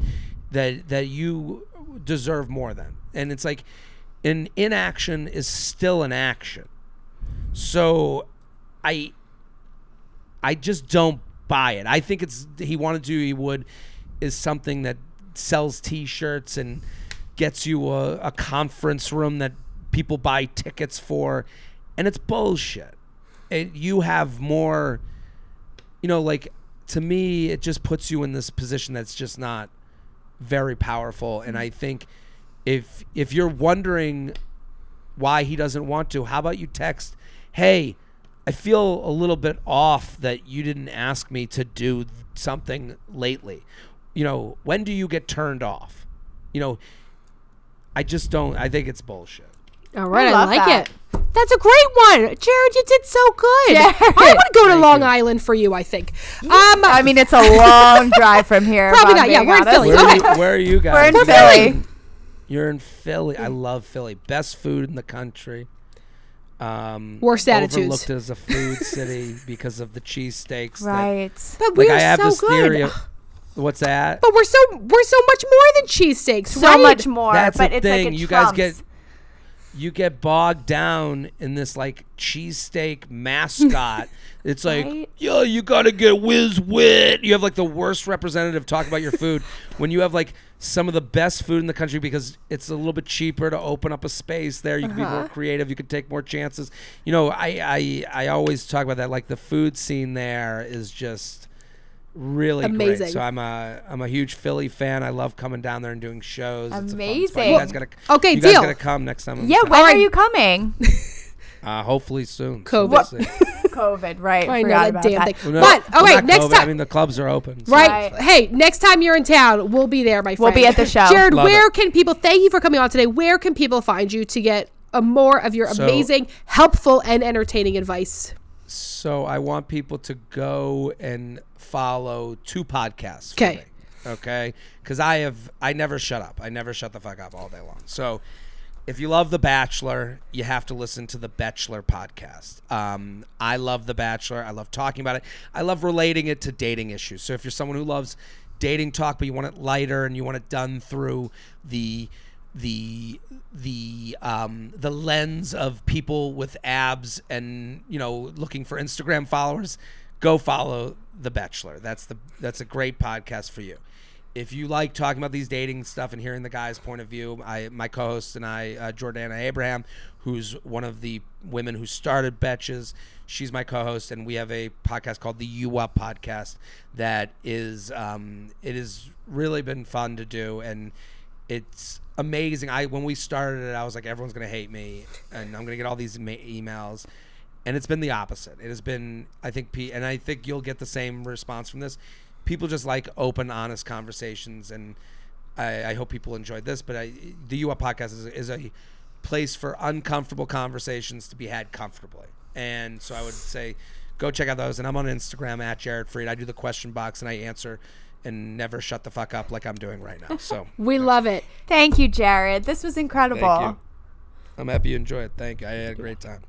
that that that you deserve more than. And it's like an inaction is still an action so i I just don't buy it. I think it's he wanted to he would is something that sells T-shirts and gets you a, a conference room that people buy tickets for, and it's bullshit. It, you have more, you know, like to me, it just puts you in this position that's just not very powerful. And I think if if you're wondering why he doesn't want to, how about you text, hey, I feel a little bit off that you didn't ask me to do something lately. You know, when do you get turned off? You know, I just don't. I think it's bullshit. All right, I, love like that. it. That's a great one. Jared, you did so good. Jared. I would go to Thank Long you. Island for you, I think. Um, I mean, it's a long drive from here. Probably not. Yeah, we're in. Philly. Where, Okay. are you, where are you guys? We're guys? in Philly. You're in Philly. I love Philly. Best food in the country. Um, Worst attitudes. Overlooked as a food city because of the cheesesteaks. that- Right. but Like we're I have so this good. theory. Of, what's that? but we're so we're so much more than cheesesteaks, So right? much more. That's but the it's thing. like it you guys get you get bogged down in this like cheesesteak mascot. it's like, Right? yo, you gotta get whiz wit. You have like the worst representative talk about your food when you have like some of the best food in the country because it's a little bit cheaper to open up a space there. You can be Uh-huh. more creative. You can take more chances. You know, I I I always talk about that. Like the food scene there is just really Amazing. great. So I'm a I'm a huge Philly fan. I love coming down there and doing shows. It's a fun spot. Amazing. You guys gotta Okay, you guys deal. gotta come next time. I'm Yeah, in when are you coming? Uh, hopefully soon. COVID. We'll. COVID, right? I know forgot that about damn that. thing. Well, no, but well, okay, not next COVID. time. I mean, the clubs are open. so- Right. Right. Hey, next time you're in town, we'll be there, my friend. We'll be at the show. Jared, Love where it. can people thank you for coming on today? Where can people find you to get a more of your So- amazing, helpful, and entertaining advice? So I want people to go and follow two podcasts. Okay. Okay. Because I have I never shut up. I never shut the fuck up all day long. So if you love The Bachelor, you have to listen to the Betchelor podcast. Um, I love The Bachelor. I love talking about it. I love relating it to dating issues. So if you're someone who loves dating talk, but you want it lighter and you want it done through the the the um, the lens of people with abs and you know looking for Instagram followers, go follow The Betchelor. That's the that's a great podcast for you. If you like talking about these dating stuff and hearing the guy's point of view, I my co-host and I, uh, Jordana Abraham, who's one of the women who started Betches, she's my co-host, and we have a podcast called the U Up Podcast that is um, it has really been fun to do and it's amazing. I when we started it, I was like, everyone's gonna hate me, and I'm gonna get all these ma- emails, and it's been the opposite. It has been, I think, P, and I think you'll get the same response from this. People just like open, honest conversations, and I, I hope people enjoyed this. But I, the U podcast is, is a place for uncomfortable conversations to be had comfortably, and so I would say, go check out those. And I'm on Instagram at Jared Freid. I do the question box and I answer. And never shut the fuck up like I'm doing right now. So We love it. Thank you, Jared. This was incredible. Thank you. I'm happy you enjoyed it. Thank you. I had a great time.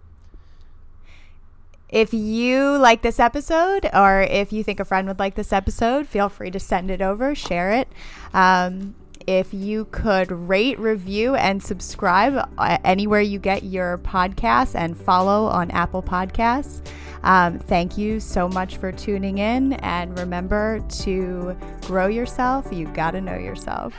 If you like this episode, or if you think a friend would like this episode, feel free to send it over, share it. Um, if you could rate, review, and subscribe uh, anywhere you get your podcasts and follow on Apple Podcasts. Um, thank you so much for tuning in. And remember to grow yourself—you've got to know yourself.